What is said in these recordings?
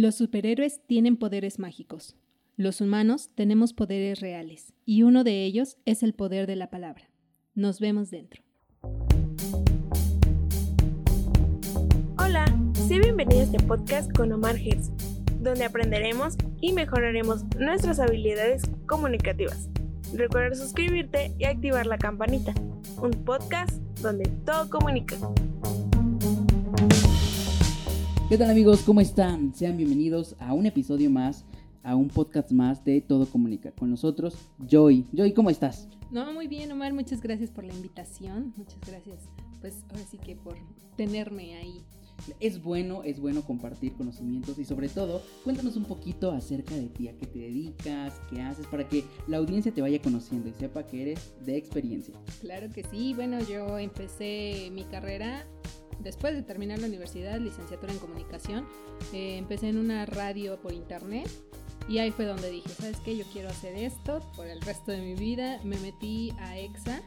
Los superhéroes tienen poderes mágicos. Los humanos tenemos poderes reales y uno de ellos es el poder de la palabra. Nos vemos dentro. Hola, sé bienvenido a este podcast con Omar Hertz, donde aprenderemos y mejoraremos nuestras habilidades comunicativas. Recuerda suscribirte y activar la campanita. Un podcast donde todo comunica. ¿Qué tal amigos? ¿Cómo están? Sean bienvenidos a un episodio más, a un podcast más de Todo Comunica. Con nosotros, Joy. Joy, ¿cómo estás? No, muy bien, Omar. Muchas gracias por la invitación. Muchas gracias, pues ahora sí que por tenerme ahí. Es bueno, es bueno compartir conocimientos y sobre todo, cuéntanos un poquito acerca de ti, a qué te dedicas, qué haces, para que la audiencia te vaya conociendo y sepa que eres de experiencia. Claro que sí. Bueno, yo empecé mi carrera después de terminar la universidad, licenciatura en comunicación, eh, empecé en una radio por internet y ahí fue donde dije, ¿sabes qué? Yo quiero hacer esto por el resto de mi vida. Me metí a EXA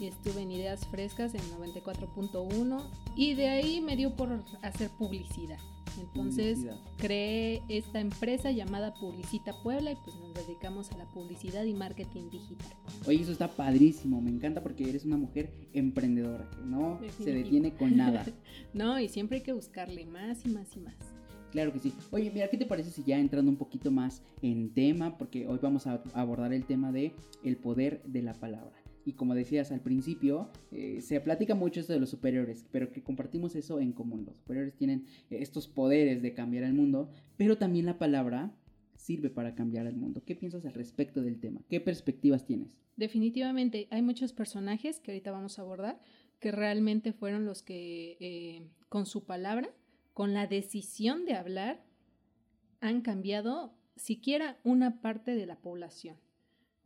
y estuve en Ideas Frescas en 94.1 y de ahí me dio por hacer publicidad. Entonces creé esta empresa llamada Publicita Puebla y pues nos dedicamos a la publicidad y marketing digital. Oye, eso está padrísimo, me encanta porque eres una mujer emprendedora, que no se detiene con nada. no, y siempre hay que buscarle más y más y más. Claro que sí. Oye, mira, ¿qué te parece si ya entrando un poquito más en tema? Porque hoy vamos a abordar el tema de el poder de la palabra. Y como decías al principio, eh, se platica mucho esto de los superiores, pero que compartimos eso en común. Los superiores tienen eh, estos poderes de cambiar el mundo, pero también la palabra sirve para cambiar el mundo. ¿Qué piensas al respecto del tema? ¿Qué perspectivas tienes? Definitivamente, hay muchos personajes que ahorita vamos a abordar que realmente fueron los que eh, con su palabra, con la decisión de hablar, han cambiado siquiera una parte de la población.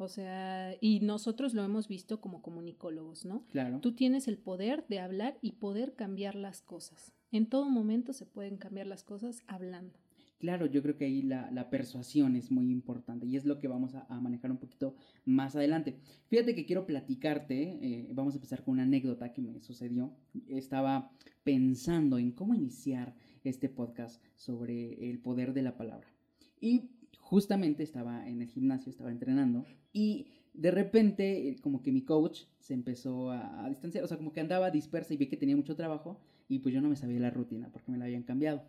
O sea, y nosotros lo hemos visto como comunicólogos, ¿no? Claro. Tú tienes el poder de hablar y poder cambiar las cosas. En todo momento se pueden cambiar las cosas hablando. Claro, yo creo que ahí la, persuasión es muy importante y es lo que vamos a, manejar un poquito más adelante. Fíjate que quiero platicarte, eh, vamos a empezar con una anécdota que me sucedió. Estaba pensando en cómo iniciar este podcast sobre el poder de la palabra. Y justamente estaba en el gimnasio, estaba entrenando y de repente eh, como que mi coach se empezó a, distanciar, o sea, como que andaba dispersa y vi que tenía mucho trabajo y pues yo no me sabía la rutina porque me la habían cambiado.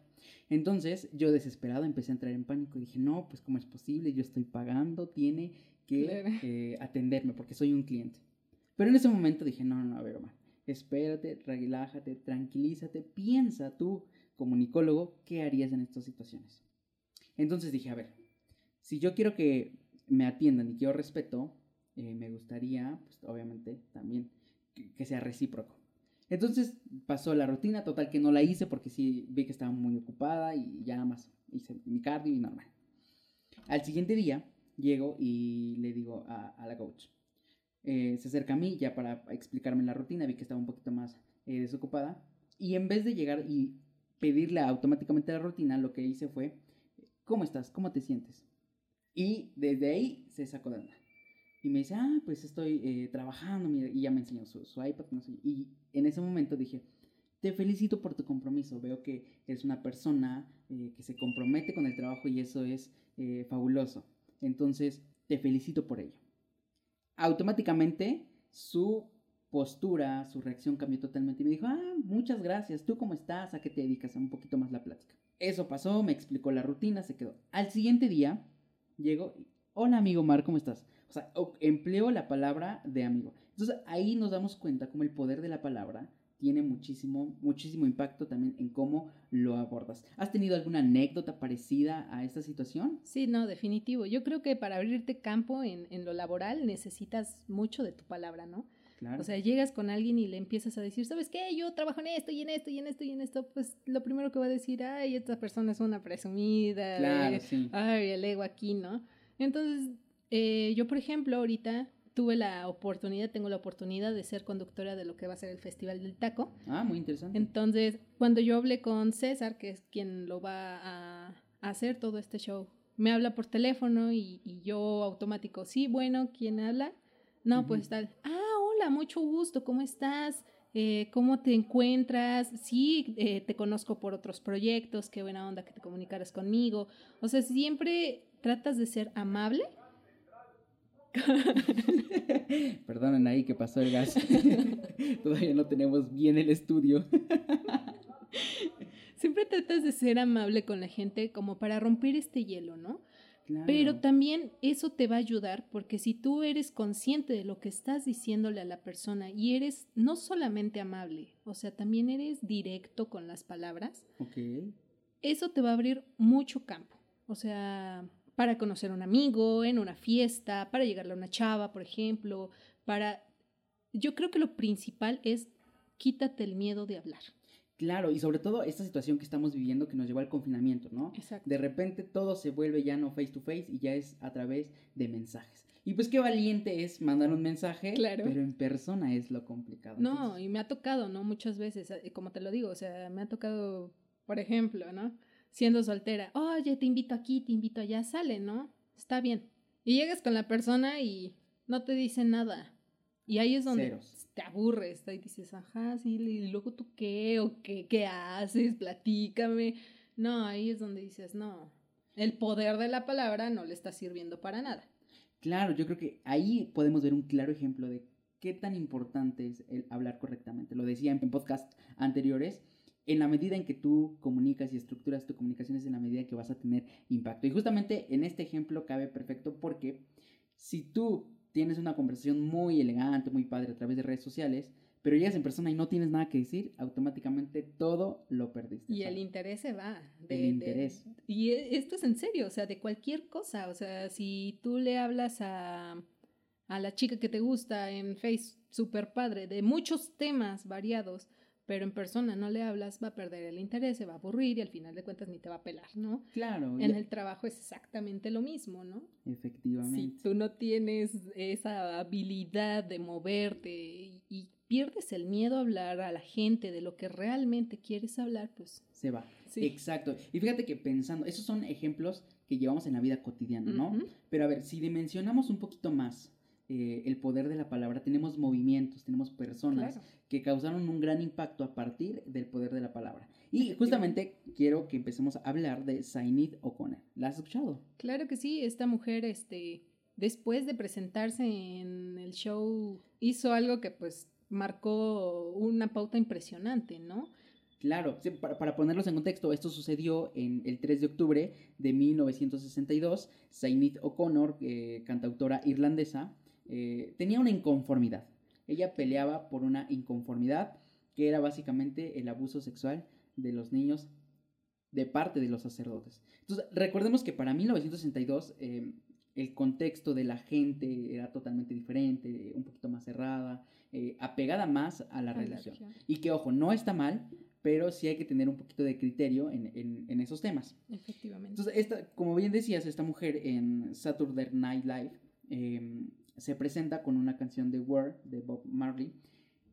Entonces yo desesperado empecé a entrar en pánico y dije, no, pues cómo es posible, yo estoy pagando, tiene que eh, atenderme porque soy un cliente. Pero en ese momento dije, no, no, no, a ver, Omar, espérate, relájate, tranquilízate, piensa tú, comunicólogo, ¿qué harías en estas situaciones? Entonces dije, a ver, si yo quiero que me atiendan y quiero respeto, eh, me gustaría, pues obviamente, también que, sea recíproco. Entonces pasó la rutina, total que no la hice porque sí vi que estaba muy ocupada y ya nada más hice mi cardio y normal. Al siguiente día llego y le digo a, la coach, eh, se acerca a mí ya para explicarme la rutina, vi que estaba un poquito más eh, desocupada y en vez de llegar y pedirle automáticamente la rutina, lo que hice fue, ¿cómo estás? ¿Cómo te sientes? Y desde ahí se sacó de onda. Y me dice, ah, pues estoy eh, trabajando, y ya me enseñó su, iPad, no sé. Y en ese momento dije, te felicito por tu compromiso. Veo que eres una persona eh, que se compromete con el trabajo y eso es eh, fabuloso. Entonces, te felicito por ello. Automáticamente, su postura, su reacción cambió totalmente y me dijo, ah, muchas gracias, ¿tú cómo estás? ¿A qué te dedicas? Un poquito más la plática. Eso pasó, me explicó la rutina, se quedó. Al siguiente día, llego, hola amigo Mar, ¿cómo estás? O sea, empleo la palabra de amigo. Entonces ahí nos damos cuenta cómo el poder de la palabra tiene muchísimo, muchísimo impacto también en cómo lo abordas. ¿Has tenido alguna anécdota parecida a esta situación? Sí, no, definitivo. Yo creo que para abrirte campo en, en lo laboral necesitas mucho de tu palabra, ¿no? O sea, llegas con alguien y le empiezas a decir, ¿sabes qué? Yo trabajo en esto y en esto y en esto y en esto. Pues lo primero que va a decir, ay, esta persona es una presumida. Claro, sí. Ay, el ego aquí, ¿no? Entonces, eh, yo, por ejemplo, ahorita tuve la oportunidad, tengo la oportunidad de ser conductora de lo que va a ser el Festival del Taco. Ah, muy interesante. Entonces, cuando yo hablé con César, que es quien lo va a, hacer todo este show, me habla por teléfono y, yo automático, sí, bueno, ¿quién habla? No, pues tal, ah, mucho gusto, ¿cómo estás? eh, cómo te encuentras, sí, eh, te conozco por otros proyectos, qué buena onda que te comunicaras conmigo. O sea, siempre tratas de ser amable. Perdonen ahí que pasó el gas. Todavía no tenemos bien el estudio. siempre tratas de ser amable con la gente como para romper este hielo, ¿no? Pero también eso te va a ayudar porque si tú eres consciente de lo que estás diciéndole a la persona y eres no solamente amable, o sea, también eres directo con las palabras, eso te va a abrir mucho campo. O sea, para conocer a un amigo, en una fiesta, para llegarle a una chava, por ejemplo, para... Yo creo que lo principal es quítate el miedo de hablar. Claro, y sobre todo esta situación que estamos viviendo que nos llevó al confinamiento, ¿no? Exacto. De repente todo se vuelve ya no face to face y ya es a través de mensajes. Y pues qué valiente es mandar un mensaje, claro. pero en persona es lo complicado. No, y me ha tocado, ¿no? Muchas veces, eh, como te lo digo, o sea, me ha tocado, por ejemplo, ¿no? Siendo soltera, oye, te invito aquí, te invito allá, sale, ¿no? Está bien. Y llegas con la persona y no te dice nada. Y ahí es donde te aburres y dices, ajá, sí, y luego tú qué, o qué, qué haces, platícame. No, ahí es donde dices, no, el poder de la palabra no le está sirviendo para nada. Claro, yo creo que ahí podemos ver un claro ejemplo de qué tan importante es el hablar correctamente. Lo decía en podcast anteriores, en la medida en que tú comunicas y estructuras tu comunicación es en la medida en que vas a tener impacto. Y justamente en este ejemplo cabe perfecto porque si tú tienes una conversación muy elegante, muy padre a través de redes sociales, pero llegas en persona y no tienes nada que decir, automáticamente todo lo perdiste. Y el interés se va. el interés. y e, esto es en serio, o sea, de cualquier cosa. O sea, si tú le hablas a, a la chica que te gusta en Face, super padre, de muchos temas variados, pero en persona no le hablas, va a perder el interés, se va a aburrir y al final de cuentas ni te va a pelar, ¿no? Claro. En el trabajo es exactamente lo mismo, ¿no? Efectivamente. Si tú no tienes esa habilidad de moverte y, pierdes el miedo a hablar a la gente de lo que realmente quieres hablar, pues... Se va. Sí. Exacto. Y fíjate que pensando, esos son ejemplos que llevamos en la vida cotidiana, ¿no? Pero a ver, si dimensionamos un poquito más eh, el poder de la palabra, tenemos movimientos, tenemos personas que causaron un gran impacto a partir del poder de la palabra. Y justamente quiero que empecemos a hablar de Zainid O'Connor. ¿La has escuchado? Claro que sí, esta mujer, este, después de presentarse en el show, hizo algo que pues marcó una pauta impresionante, ¿no? Claro, para, ponerlos en contexto, esto sucedió en el 3 de octubre de 1962. Zainid O'Connor, eh, cantautora irlandesa, eh, tenía una inconformidad. Ella peleaba por una inconformidad que era básicamente el abuso sexual de los niños de parte de los sacerdotes. Entonces, recordemos que para 1962 em, el contexto de la gente era totalmente diferente, un poquito más cerrada, eh, apegada más a la, religión. Y que, ojo, no está mal, pero sí hay que tener un poquito de criterio en, esos temas. Efectivamente. Entonces, esta, como bien decías, esta mujer en Saturday Night Live eh, se presenta con una canción de War de Bob Marley,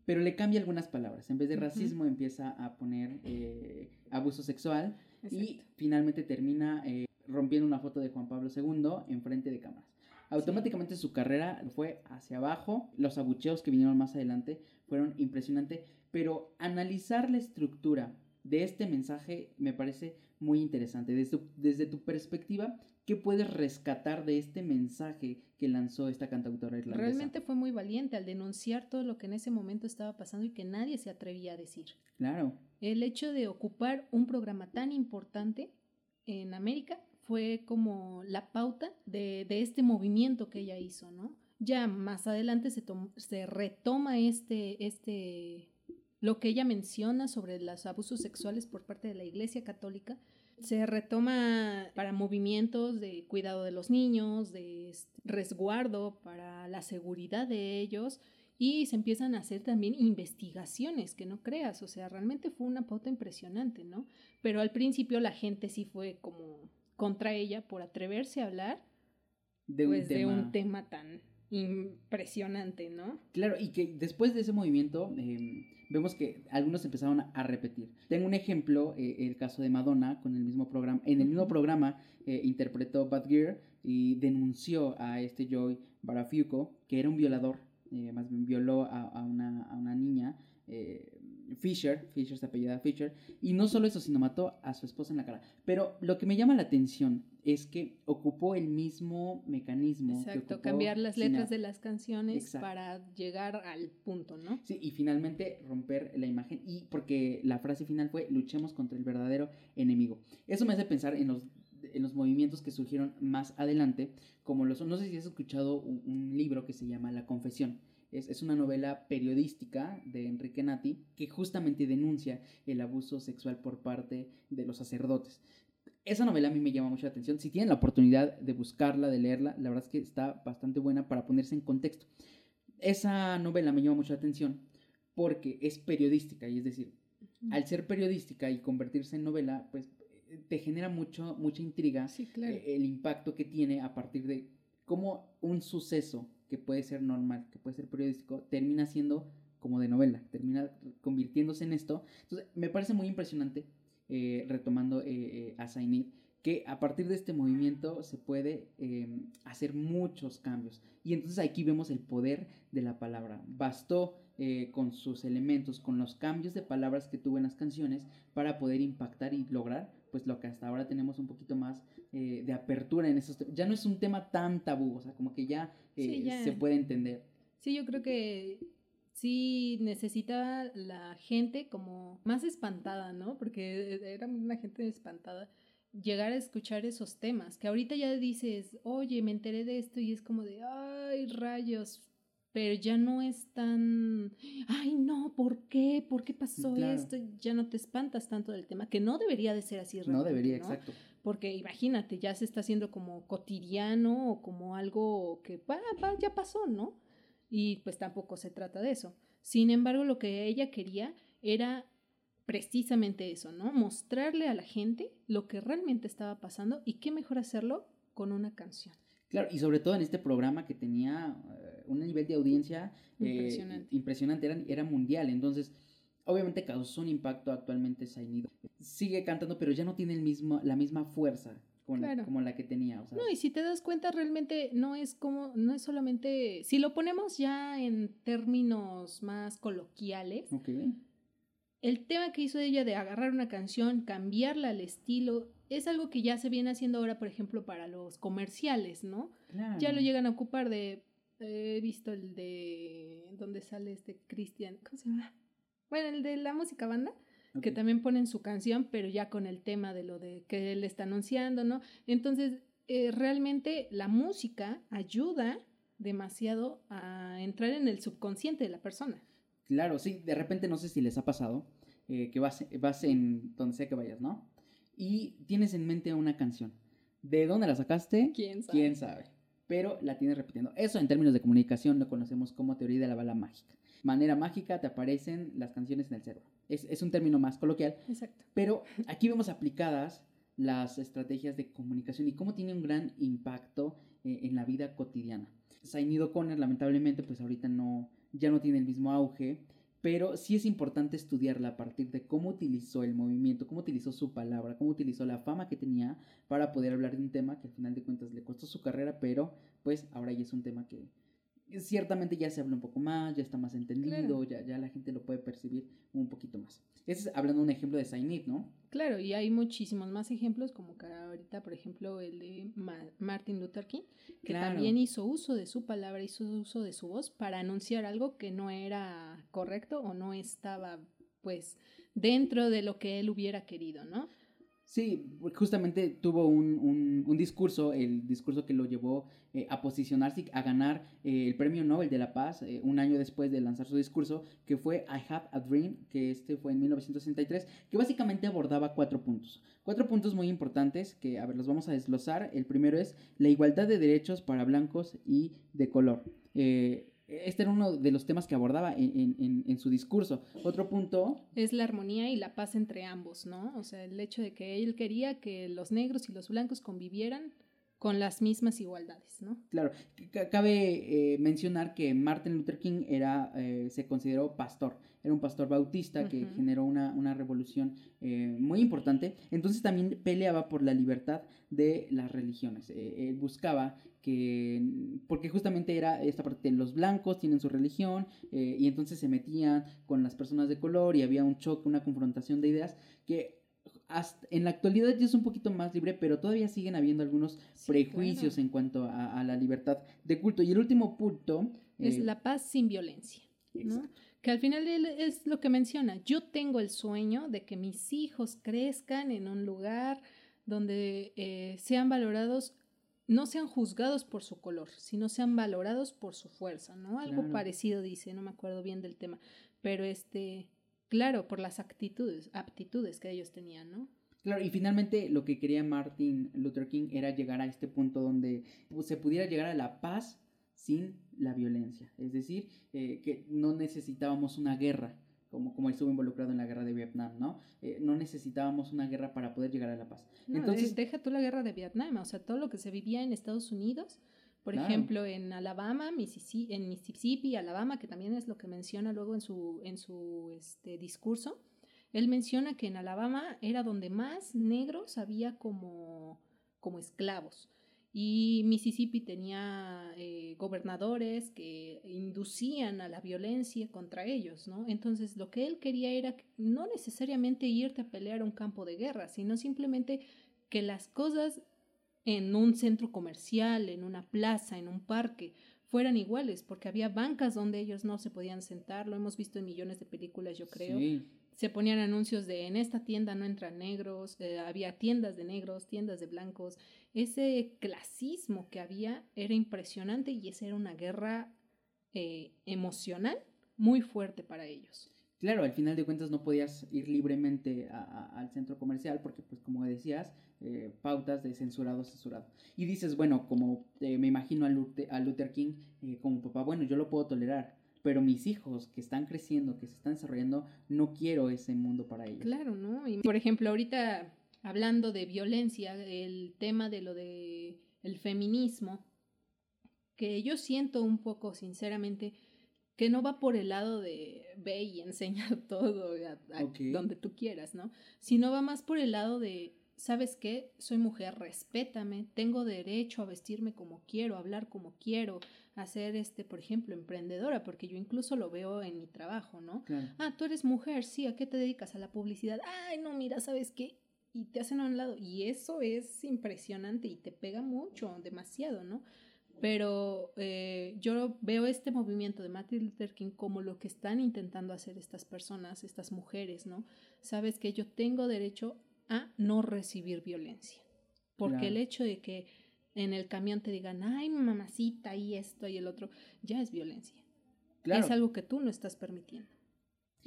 pero le cambia algunas palabras. En vez de racismo empieza a poner eh, abuso sexual y finalmente termina eh, rompiendo una foto de Juan Pablo II en frente de cámaras. Automáticamente su carrera fue hacia abajo, los abucheos que vinieron más adelante fueron impresionantes, pero analizar la estructura de este mensaje me parece muy interesante. Desde, desde tu perspectiva, ¿Qué puedes rescatar de este mensaje que lanzó esta cantautora irlandesa? Realmente fue muy valiente al denunciar todo lo que en ese momento estaba pasando y que nadie se atrevía a decir. Claro. El hecho de ocupar un programa tan importante en América fue como la pauta de, este movimiento que ella hizo, ¿no? Ya más adelante se, se retoma este, este, lo que ella menciona sobre los abusos sexuales por parte de la Iglesia Católica, se retoma para movimientos de cuidado de los niños, de resguardo para la seguridad de ellos y se empiezan a hacer también investigaciones, que no creas, o sea, realmente fue una pauta impresionante, ¿no? Pero al principio la gente sí fue como contra ella por atreverse a hablar de un, pues, tema. De un tema tan impresionante, ¿no? Claro, y que después de ese movimiento em, vemos que algunos empezaron a repetir. Tengo un ejemplo, eh, el caso de Madonna con el mismo programa. En el mismo programa eh, interpretó Bad Gear y denunció a este Joy Barafiuco, que era un violador, eh, más bien violó a, una, a una, niña eh, Fisher, Fisher se apellida Fisher, y no solo eso, sino mató a su esposa en la cara. Pero lo que me llama la atención es que ocupó el mismo mecanismo. Exacto, cambiar las letras de las canciones para llegar al punto, ¿no? Sí, y finalmente romper la imagen, y porque la frase final fue, luchemos contra el verdadero enemigo. Eso me hace pensar en los en los movimientos que surgieron más adelante, como los... No sé si has escuchado un libro que se llama La Confesión. Es, una novela periodística de Enrique Nati que justamente denuncia el abuso sexual por parte de los sacerdotes. Esa novela a mí me llama mucho la atención. Si tienen la oportunidad de buscarla, de leerla, la verdad es que está bastante buena para ponerse en contexto. Esa novela me llama mucho la atención porque es periodística y es decir, al ser periodística y convertirse en novela, pues te genera mucho, mucha intriga eh, el impacto que tiene a partir de cómo un suceso que puede ser normal, que puede ser periodístico, termina siendo como de novela, termina convirtiéndose en esto. Entonces, me parece muy impresionante, eh, retomando eh, eh, a Zainid, que a partir de este movimiento se puede em, hacer muchos cambios. Y entonces aquí vemos el poder de la palabra. Bastó con sus elementos, con los cambios de palabras que tuvo en las canciones para poder impactar y lograr pues lo que hasta ahora tenemos un poquito más de apertura en esos temas. Ya no es un tema tan tabú, o sea, como que ya se puede entender. Sí, yo creo que sí necesitaba la gente como más espantada, ¿no? Porque era una gente espantada llegar a escuchar esos temas, que ahorita ya dices, oye, me enteré de esto y es como de, ay, rayos, pero ya no es tan, ay, no, ¿por qué? ¿Por qué pasó esto? Ya no te espantas tanto del tema, que no debería de ser así. No debería, exacto. Porque imagínate, ya se está haciendo como cotidiano o como algo que ya pasó, ¿no? Y pues tampoco se trata de eso. Sin embargo, lo que ella quería era precisamente eso, ¿no? Mostrarle a la gente lo que realmente estaba pasando y qué mejor hacerlo con una canción. Claro, y sobre todo en este programa que tenía eh, un nivel de audiencia eh, impresionante, era, era mundial, entonces obviamente causó un impacto actualmente Zainido. Sigue cantando, pero ya no tiene el mismo, la misma fuerza como la que tenía. No, y si te das cuenta, realmente no es como, no es solamente, si lo ponemos ya en términos más coloquiales, el tema que hizo ella de agarrar una canción, cambiarla al estilo, es algo que ya se viene haciendo ahora, por ejemplo, para los comerciales, ¿no? Ya lo llegan a ocupar de, he visto el de, ¿dónde sale este Cristian? ¿Cómo se llama? Bueno, el de la música banda que también ponen su canción, pero ya con el tema de lo de que él está anunciando, ¿no? Entonces, eh, realmente la música ayuda demasiado a entrar en el subconsciente de la persona. Claro, sí, de repente no sé si les ha pasado eh, que vas, vas en donde sea que vayas, ¿no? Y tienes en mente una canción. ¿De dónde la sacaste? ¿Quién sabe? ¿Quién sabe? Pero la tienes repitiendo. Eso en términos de comunicación lo conocemos como teoría de la bala mágica. Manera mágica te aparecen las canciones en el cerebro es, un término más coloquial. Exacto. Pero aquí vemos aplicadas las estrategias de comunicación y cómo tiene un gran impacto eh, en la vida cotidiana. Zainido Conner, lamentablemente, pues ahorita no, ya no tiene el mismo auge, pero sí es importante estudiarla a partir de cómo utilizó el movimiento, cómo utilizó su palabra, cómo utilizó la fama que tenía para poder hablar de un tema que al final de cuentas le costó su carrera, pero pues ahora ya es un tema que, ciertamente ya se habla un poco más, ya está más entendido, ya, ya la gente lo puede percibir un poquito más. Ese es hablando de un ejemplo de Zainit, ¿no? Claro, y hay muchísimos más ejemplos, como que ahorita, por ejemplo, el de Martin Luther King, que también hizo uso de su palabra, hizo uso de su voz para anunciar algo que no era correcto o no estaba, pues, dentro de lo que él hubiera querido, ¿no? Sí, justamente tuvo un, un, discurso, el discurso que lo llevó eh, a posicionarse, a ganar eh, el Premio Nobel de la Paz eh, un año después de lanzar su discurso, que fue I Have a Dream, que este fue en 1963, que básicamente abordaba cuatro puntos. Cuatro puntos muy importantes que, a ver, los vamos a desglosar. El primero es la igualdad de derechos para blancos y de color. Este era uno de los temas que abordaba en, su discurso. Otro punto... Es la armonía y la paz entre ambos, ¿no? O sea, el hecho de que él quería que los negros y los blancos convivieran con las mismas igualdades, ¿no? Claro, cabe eh, mencionar que Martin Luther King era, eh, se consideró pastor, era un pastor bautista que generó una, una revolución eh, muy importante, entonces también peleaba por la libertad de las religiones, él buscaba que, porque justamente era esta parte, los blancos tienen su religión y entonces se metían con las personas de color y había un choque, una confrontación de ideas que en la actualidad ya es un poquito más libre, pero todavía siguen habiendo algunos prejuicios en cuanto a, la libertad de culto. Y el último punto... Es eh, la paz sin violencia. Que al final es lo que menciona. Yo tengo el sueño de que mis hijos crezcan en un lugar donde eh, sean valorados, no sean juzgados por su color, sino sean valorados por su fuerza, ¿no? Algo parecido dice, no me acuerdo bien del tema, pero este, Claro, por las actitudes, aptitudes que ellos tenían, ¿no? Claro, y finalmente lo que quería Martin Luther King era llegar a este punto donde se pudiera llegar a la paz sin la violencia. Es decir, eh, que no necesitábamos una guerra, como, como estuvo involucrado en la guerra de Vietnam, ¿no? Eh, no necesitábamos una guerra para poder llegar a la paz. Entonces, deja tú la guerra de Vietnam, o sea, todo lo que se vivía en Estados Unidos por ejemplo, en Alabama, Mississippi, en Mississippi, Alabama, que también es lo que menciona luego en su, en su este, discurso, él menciona que en Alabama era donde más negros había como, como esclavos. Y Mississippi tenía eh, gobernadores que inducían a la violencia contra ellos, ¿no? Entonces lo que él quería era no necesariamente irte a pelear a un campo de guerra, sino simplemente que las cosas en un centro comercial, en una plaza, en un parque, fueran iguales, porque había bancas donde ellos no se podían sentar, lo hemos visto en millones de películas, yo creo. Se ponían anuncios de en esta tienda no entran negros, eh, había tiendas de negros, tiendas de blancos. Ese clasismo que había era impresionante y esa era una guerra eh, emocional muy fuerte para ellos. Claro, al final de cuentas no podías ir libremente al centro comercial porque, pues como decías, eh, pautas de censurado, censurado. Y dices, bueno, como eh, me imagino a Luther, King eh, como papá, bueno, yo lo puedo tolerar, pero mis hijos que están creciendo, que se están desarrollando, no quiero ese mundo para ellos. Claro, ¿no? Por ejemplo, ahorita hablando de violencia, el tema de lo de el feminismo, que yo siento un poco, sinceramente, que no va por el lado de ve y enseña todo donde tú quieras, ¿no? Sino va más por el lado de ¿sabes qué? Soy mujer, respétame, tengo derecho a vestirme como quiero, a hablar como quiero, a ser, este, por ejemplo, emprendedora, porque yo incluso lo veo en mi trabajo, ¿no? Ah, tú eres mujer, sí, ¿a qué te dedicas? A la publicidad. Ay, no, mira, ¿sabes qué? Y te hacen a un lado. Y eso es impresionante y te pega mucho, demasiado, ¿no? Pero eh, yo veo este movimiento de Martin Luther King como lo que están intentando hacer estas personas, estas mujeres, ¿no? Sabes que yo tengo derecho a no recibir violencia. Porque el hecho de que en el camión te digan, ay, mamacita, y esto y el otro, ya es violencia. Es algo que tú no estás permitiendo.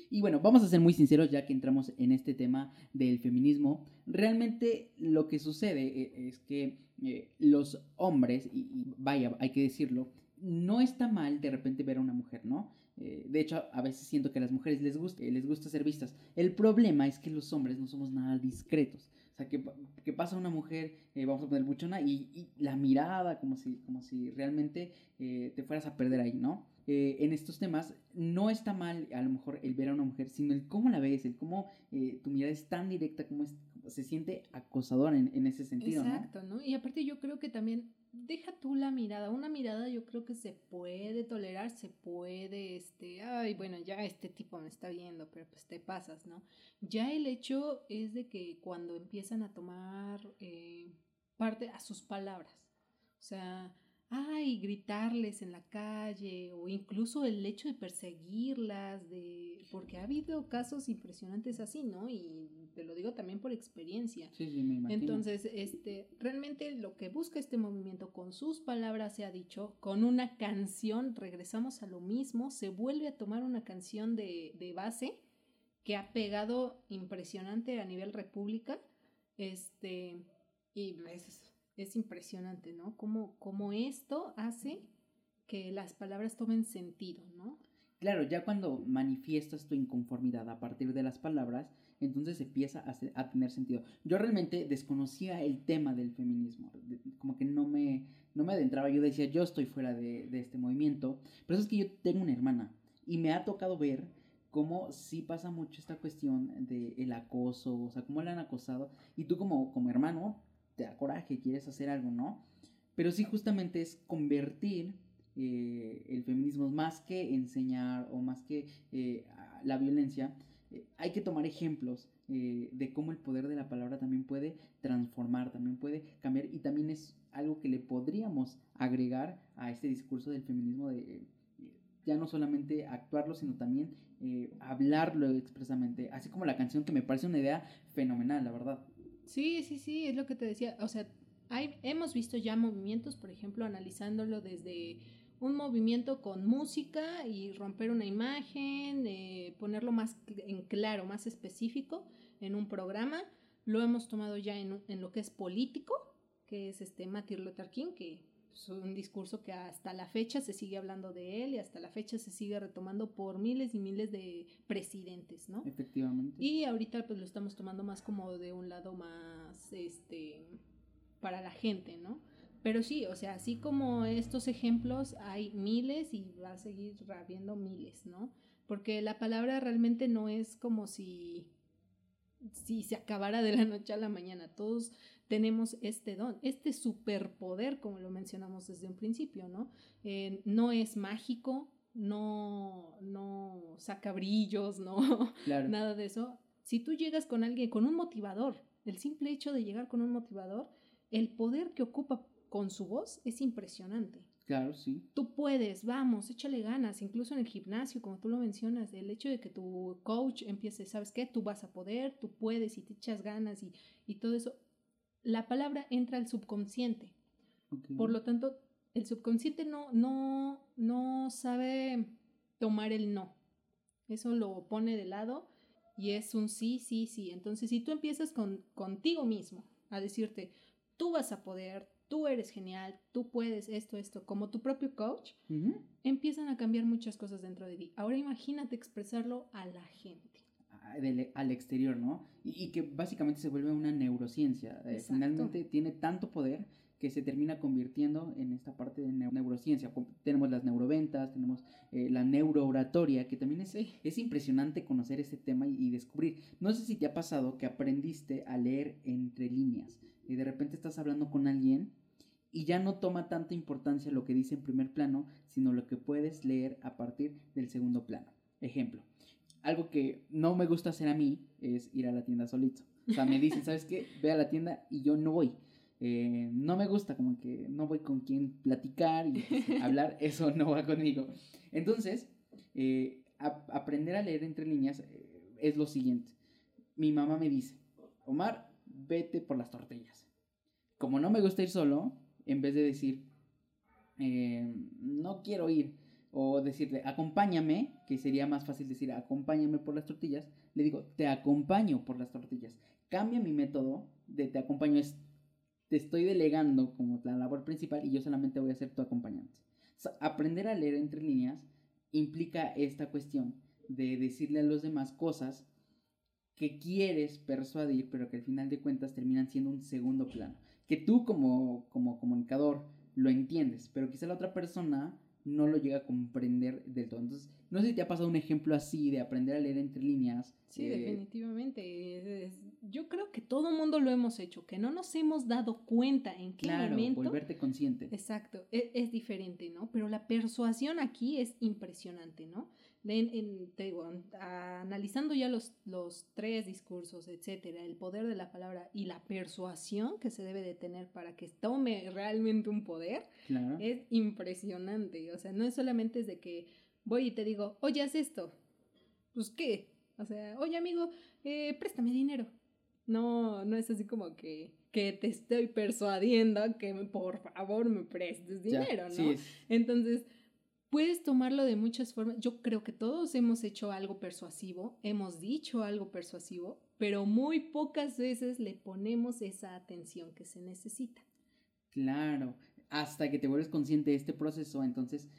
Y bueno, vamos a ser muy sinceros ya que entramos en este tema del feminismo. Realmente lo que sucede eh, es que eh, los hombres, y, vaya, hay que decirlo, no está mal de repente ver a una mujer, ¿no? Eh, de hecho, a veces siento que a las mujeres les gusta, les gusta ser vistas. El problema es que los hombres no somos nada discretos. O sea, que, que pasa una mujer, vamos a poner buchona, y, y, la mirada como si, como si realmente te fueras a perder ahí, ¿no? En estos temas no está mal a lo mejor el ver a una mujer, sino el cómo la ves, el cómo tu mirada es tan directa, como se siente acosadora en, en ese sentido. Exacto, ¿no? Y aparte yo creo que también deja tú la mirada. Una mirada yo creo que se puede tolerar, se puede, este, ay, bueno, ya este tipo me está viendo, pero pues te pasas, ¿no? Ya el hecho es de que cuando empiezan a tomar eh, parte a sus palabras, o sea, ay, gritarles en la calle o incluso el hecho de perseguirlas, de porque ha habido casos impresionantes así, ¿no? Y te lo digo también por experiencia. Sí, sí, me imagino. Entonces, este, realmente lo que busca este movimiento con sus palabras se ha dicho, con una canción, regresamos a lo mismo, se vuelve a tomar una canción de, de base que ha pegado impresionante a nivel república, este, y es es impresionante, ¿no? Cómo, cómo esto hace que las palabras tomen sentido, ¿no? Claro, ya cuando manifiestas tu inconformidad a partir de las palabras, entonces empieza a, a, tener sentido. Yo realmente desconocía el tema del feminismo, como que no me, no me adentraba, yo decía, yo estoy fuera de, de este movimiento, pero eso es que yo tengo una hermana y me ha tocado ver cómo sí pasa mucho esta cuestión del el acoso, o sea, cómo le han acosado, y tú como, como hermano te coraje, quieres hacer algo, ¿no? Pero sí justamente es convertir eh, el feminismo más que enseñar o más que eh, la violencia, eh, hay que tomar ejemplos de cómo el poder de la palabra también puede transformar, también puede cambiar y también es algo que le podríamos agregar a este discurso del feminismo de ya no solamente actuarlo, sino también hablarlo expresamente, así como la canción que me parece una idea fenomenal, la verdad. Sí, sí, sí, es lo que te decía, o sea, hay, hemos visto ya movimientos, por ejemplo, analizándolo desde un movimiento con música y romper una imagen, eh, ponerlo más en claro, más específico en un programa. Lo hemos tomado ya en, en lo que es político, que es este Martin Luther King, que es un discurso que hasta la fecha se sigue hablando de él y hasta la fecha se sigue retomando por miles y miles de presidentes, ¿no? Efectivamente. Y ahorita pues lo estamos tomando más como de un lado más, este, para la gente, ¿no? Pero sí, o sea, así como estos ejemplos hay miles y va a seguir habiendo miles, ¿no? Porque la palabra realmente no es como si, si se acabara de la noche a la mañana. Todos tenemos este don, este superpoder, como lo mencionamos desde un principio, ¿no? Eh, no es mágico, no, no saca brillos, no, nada de eso. Si tú llegas con alguien, con un motivador, el simple hecho de llegar con un motivador, el poder que ocupa con su voz es impresionante. Claro, sí. Tú puedes, vamos, échale ganas, incluso en el gimnasio, como tú lo mencionas, el hecho de que tu coach empiece, ¿sabes qué? Tú vas a poder, tú puedes y te echas ganas y, y todo eso. La palabra entra al subconsciente. Por lo tanto, el subconsciente no, no, no sabe tomar el no. Eso lo pone de lado y es un sí, sí, sí. Entonces, si tú empiezas con, contigo mismo a decirte, tú vas a poder, tú eres genial, tú puedes esto, esto, como tu propio coach, empiezan a cambiar muchas cosas dentro de ti. Ahora imagínate expresarlo a la gente. Al exterior, ¿no? Y, que básicamente se vuelve una neurociencia. Eh, finalmente tiene tanto poder que se termina convirtiendo en esta parte de neurociencia. Tenemos las neuroventas, tenemos eh, la neurooratoria, que también es, es impresionante conocer ese tema y, y, descubrir. No sé si te ha pasado que aprendiste a leer entre líneas y de repente estás hablando con alguien y ya no toma tanta importancia lo que dice en primer plano, sino lo que puedes leer a partir del segundo plano. Ejemplo, algo que no me gusta hacer a mí es ir a la tienda solito. O sea, me dicen, ¿sabes qué? Ve a la tienda y yo no voy. Eh, no me gusta, como que no voy con quien platicar y hablar, eso no va conmigo. Entonces, eh, aprender a leer entre líneas eh, es lo siguiente. Mi mamá me dice, Omar, vete por las tortillas. Como no me gusta ir solo, en vez de decir, no quiero ir, o decirle, acompáñame, que sería más fácil decir, acompáñame por las tortillas, le digo, te acompaño por las tortillas. Cambia mi método de te acompaño, es, te estoy delegando como la labor principal y yo solamente voy a ser tu acompañante. aprender a leer entre líneas implica esta cuestión de decirle a los demás cosas que quieres persuadir, pero que al final de cuentas terminan siendo un segundo plano que tú como, como comunicador lo entiendes, pero quizá la otra persona no lo llega a comprender del todo. Entonces, no sé si te ha pasado un ejemplo así de aprender a leer entre líneas. Sí, eh, definitivamente. yo creo que todo mundo lo hemos hecho, que no nos hemos dado cuenta en qué claro, momento. volverte consciente. Exacto, es, es, diferente, ¿no? Pero la persuasión aquí es impresionante, ¿no? En, te digo, analizando ya los, los tres discursos, etcétera, el poder de la palabra y la persuasión que se debe de tener para que tome realmente un poder, es impresionante. O sea, no es solamente es de que voy y te digo, oye, haz esto. Pues, ¿qué? O sea, oye, amigo, eh, préstame dinero. No, no es así como que, que te estoy persuadiendo que por favor me prestes dinero, ¿no? Entonces, Puedes tomarlo de muchas formas. Yo creo que todos hemos hecho algo persuasivo, hemos dicho algo persuasivo, pero muy pocas veces le ponemos esa atención que se necesita. Claro, hasta que te vuelves consciente de este proceso, entonces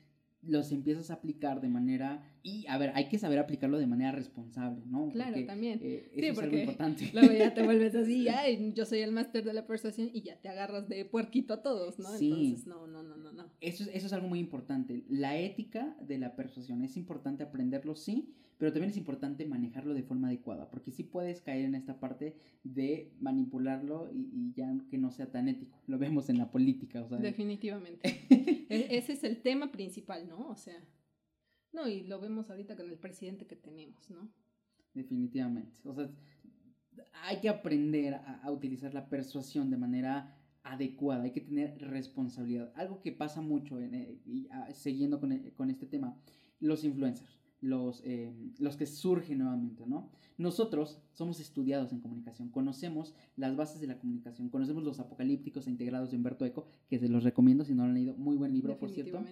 los empiezas a aplicar de manera Y a ver, hay que saber aplicarlo de manera responsable, ¿no? Claro, también. Eh, Sí, eso es algo porque importante. Luego ya te vuelves así, ay, yo soy el máster de la persuasión y ya te agarras de puerquito a todos, ¿no? Sí. Entonces, no, no, no, no, no. Eso es, eso es algo muy importante. La ética de la persuasión es importante aprenderlo, sí, pero también es importante manejarlo de forma adecuada, porque sí puedes caer en esta parte de manipularlo y, y ya que no sea tan ético. Lo vemos en la política, o sea. Definitivamente. E- Ese es el tema principal, ¿no? O sea, no, y lo vemos ahorita con el presidente que tenemos, ¿no? Definitivamente. O sea, hay que aprender a, a utilizar la persuasión de manera adecuada, hay que tener responsabilidad. Algo que pasa mucho, en, eh, y, ah, siguiendo con, eh, con este tema, los influencers, los, eh, los que surgen nuevamente, ¿no? Nosotros somos estudiados en comunicación, conocemos las bases de la comunicación, conocemos los apocalípticos e integrados de Humberto Eco, que se los recomiendo si no lo han leído, muy buen libro, por cierto.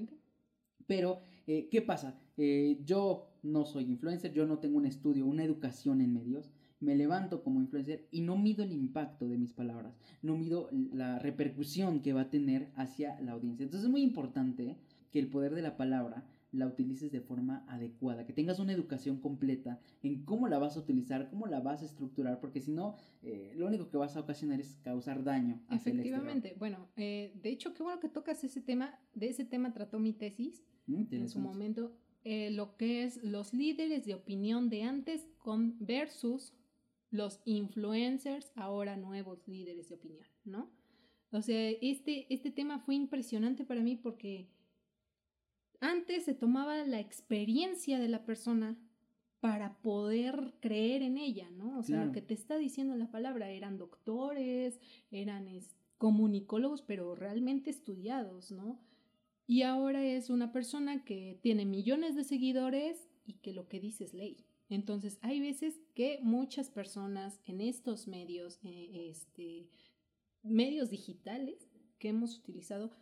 Pero, eh, ¿qué pasa? Eh, yo no soy influencer, yo no tengo un estudio, una educación en medios. Me levanto como influencer y no mido el impacto de mis palabras, no mido la repercusión que va a tener hacia la audiencia. Entonces es muy importante que el poder de la palabra la utilices de forma adecuada, que tengas una educación completa en cómo la vas a utilizar, cómo la vas a estructurar, porque si no, eh, lo único que vas a ocasionar es causar daño. hacia. Efectivamente. Bueno, de hecho, qué bueno que tocas ese tema. De ese tema trató mi tesis Mm, en su momento. eh, lo que es los líderes de opinión de antes con versus los influencers, ahora nuevos líderes de opinión, ¿no? O sea, este, este tema fue impresionante para mí porque antes se tomaba la experiencia de la persona para poder creer en ella, ¿no? O sea, Claro. lo que te está diciendo la palabra eran doctores, eran comunicólogos, pero realmente estudiados, ¿no? Y ahora es una persona que tiene millones de seguidores y que lo que dice es ley. Entonces, hay veces que muchas personas en estos medios, eh, este, medios digitales que hemos utilizado,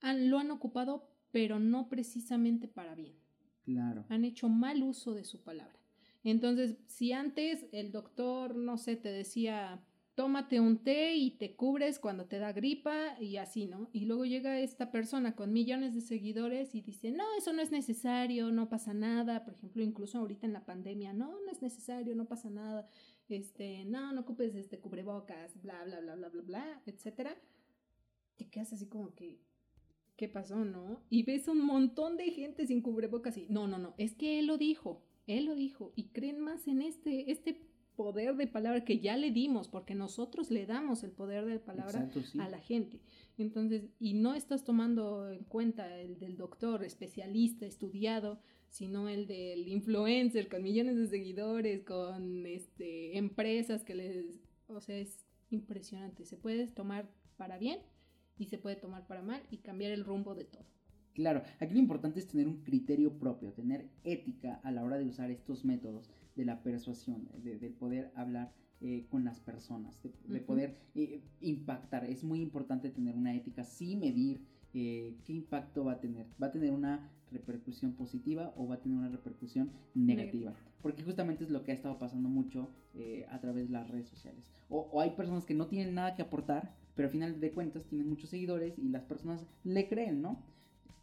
han- lo han ocupado, pero no precisamente para bien. Claro. Han hecho mal uso de su palabra. Entonces, si antes el doctor, no sé, te decía, tómate un té y te cubres cuando te da gripa y así, ¿no? Y luego llega esta persona con millones de seguidores y dice, no, eso no es necesario, no pasa nada. Por ejemplo, incluso ahorita en la pandemia, no, no es necesario, no pasa nada. Este, no, no ocupes este cubrebocas, bla, bla, bla, bla, bla, bla, etcétera. Te quedas así como que, ¿qué pasó, no? Y ves un montón de gente sin cubrebocas y, no, no, no, es que él lo dijo, él lo dijo, y creen más en este, este poder de palabra que ya le dimos, porque nosotros le damos el poder de palabra Exacto, sí. a la gente. Entonces, y no estás tomando en cuenta el del doctor especialista, estudiado, sino el del influencer con millones de seguidores, con este empresas que les, o sea, es impresionante. Se puede tomar para bien y se puede tomar para mal y cambiar el rumbo de todo. Claro, aquí lo importante es tener un criterio propio, tener ética a la hora de usar estos métodos de la persuasión, de, de poder hablar eh, con las personas, de, poder eh, impactar. Es muy importante tener una ética, sí medir eh, qué impacto va a tener. ¿Va a tener una repercusión positiva o va a tener una repercusión negativa? Porque justamente es lo que ha estado pasando mucho a través de las redes sociales. O, o hay personas que no tienen nada que aportar, pero al final de cuentas tienen muchos seguidores y las personas le creen, ¿no?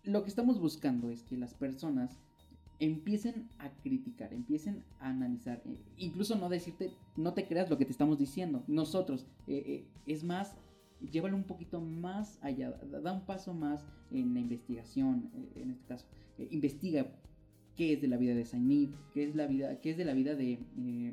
lo que estamos buscando es que las personas empiecen a criticar, empiecen a analizar, eh, incluso no decirte, no te creas lo que te estamos diciendo. Nosotros, eh, eh, es más, llévalo un poquito más allá, da, un paso más en la investigación, en este caso, investiga qué es de la vida de Sainid, qué es la vida, qué es de la vida de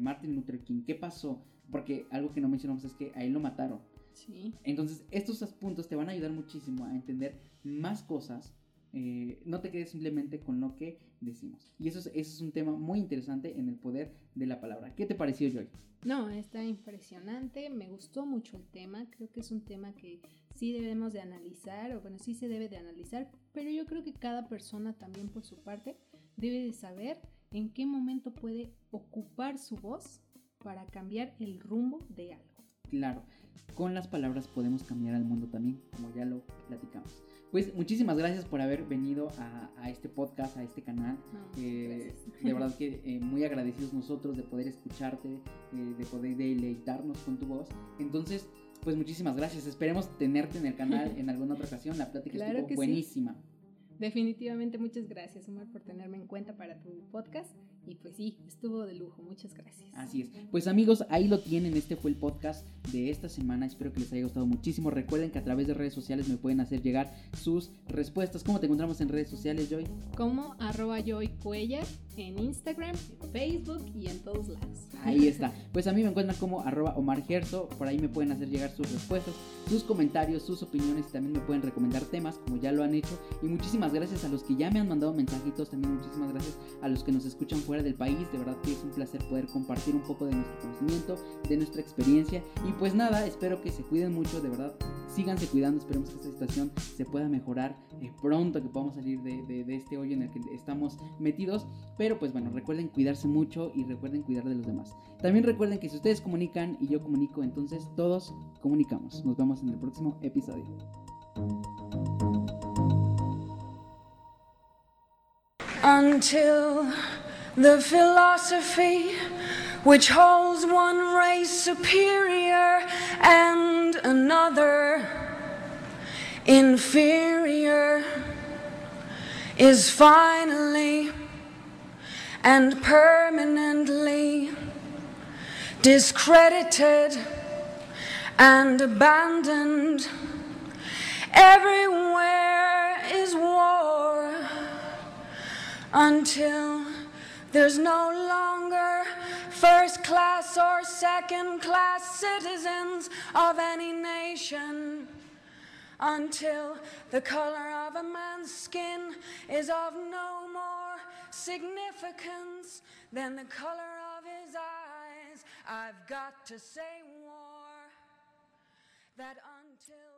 Martin Luther King, qué pasó, porque algo que no mencionamos es que a él lo mataron. Sí. Entonces, estos puntos te van a ayudar muchísimo a entender más cosas. Eh, no te quedes simplemente con lo que decimos. Y eso es, eso es un tema muy interesante en el poder de la palabra. ¿Qué te pareció, Joy? No, está impresionante, me gustó mucho el tema, creo que es un tema que sí debemos de analizar, o bueno, sí se debe de analizar, pero yo creo que cada persona también por su parte debe de saber en qué momento puede ocupar su voz para cambiar el rumbo de algo. Claro, con las palabras podemos cambiar al mundo también, como ya lo platicamos. Pues muchísimas gracias por haber venido a, a este podcast, a este canal. No, Eh, de verdad que eh, muy agradecidos nosotros de poder escucharte, eh, de poder deleitarnos con tu voz. Entonces, pues muchísimas gracias. Esperemos tenerte en el canal en alguna otra ocasión. La plática Claro estuvo que sí. buenísima. Definitivamente muchas gracias, Omar, por tenerme en cuenta para tu podcast. Y pues sí, estuvo de lujo. Muchas gracias. Así es. Pues amigos, ahí lo tienen. Este fue el podcast de esta semana. Espero que les haya gustado muchísimo. Recuerden que a través de redes sociales me pueden hacer llegar sus respuestas. ¿Cómo te encontramos en redes sociales, Joy? Como arroba Joy Cuellar en Instagram, en Facebook y en todos lados. Ahí está. Pues a mí me encuentran como arroba Omar Gerso. Por ahí me pueden hacer llegar sus respuestas, sus comentarios, sus opiniones. Y también me pueden recomendar temas como ya lo han hecho. Y muchísimas gracias a los que ya me han mandado mensajitos. También muchísimas gracias a los que nos escuchan fuera del país. De verdad que es un placer poder compartir un poco de nuestro conocimiento, de nuestra experiencia. Y pues nada, espero que se cuiden mucho. De verdad, síganse cuidando. Esperemos que esta situación se pueda mejorar eh, pronto, que podamos salir de, de este hoyo en el que estamos metidos. Pero pues bueno, recuerden cuidarse mucho y recuerden cuidar de los demás. También recuerden que si ustedes comunican y yo comunico, entonces todos comunicamos. Nos vemos en el próximo episodio. Until the philosophy which holds one race superior and another inferior is finally and permanently discredited and abandoned. Everywhere is war until there's no longer first class or second class citizens of any nation. Until the color of a man's skin is of no more significance than the color of his eyes. I've got to say war that until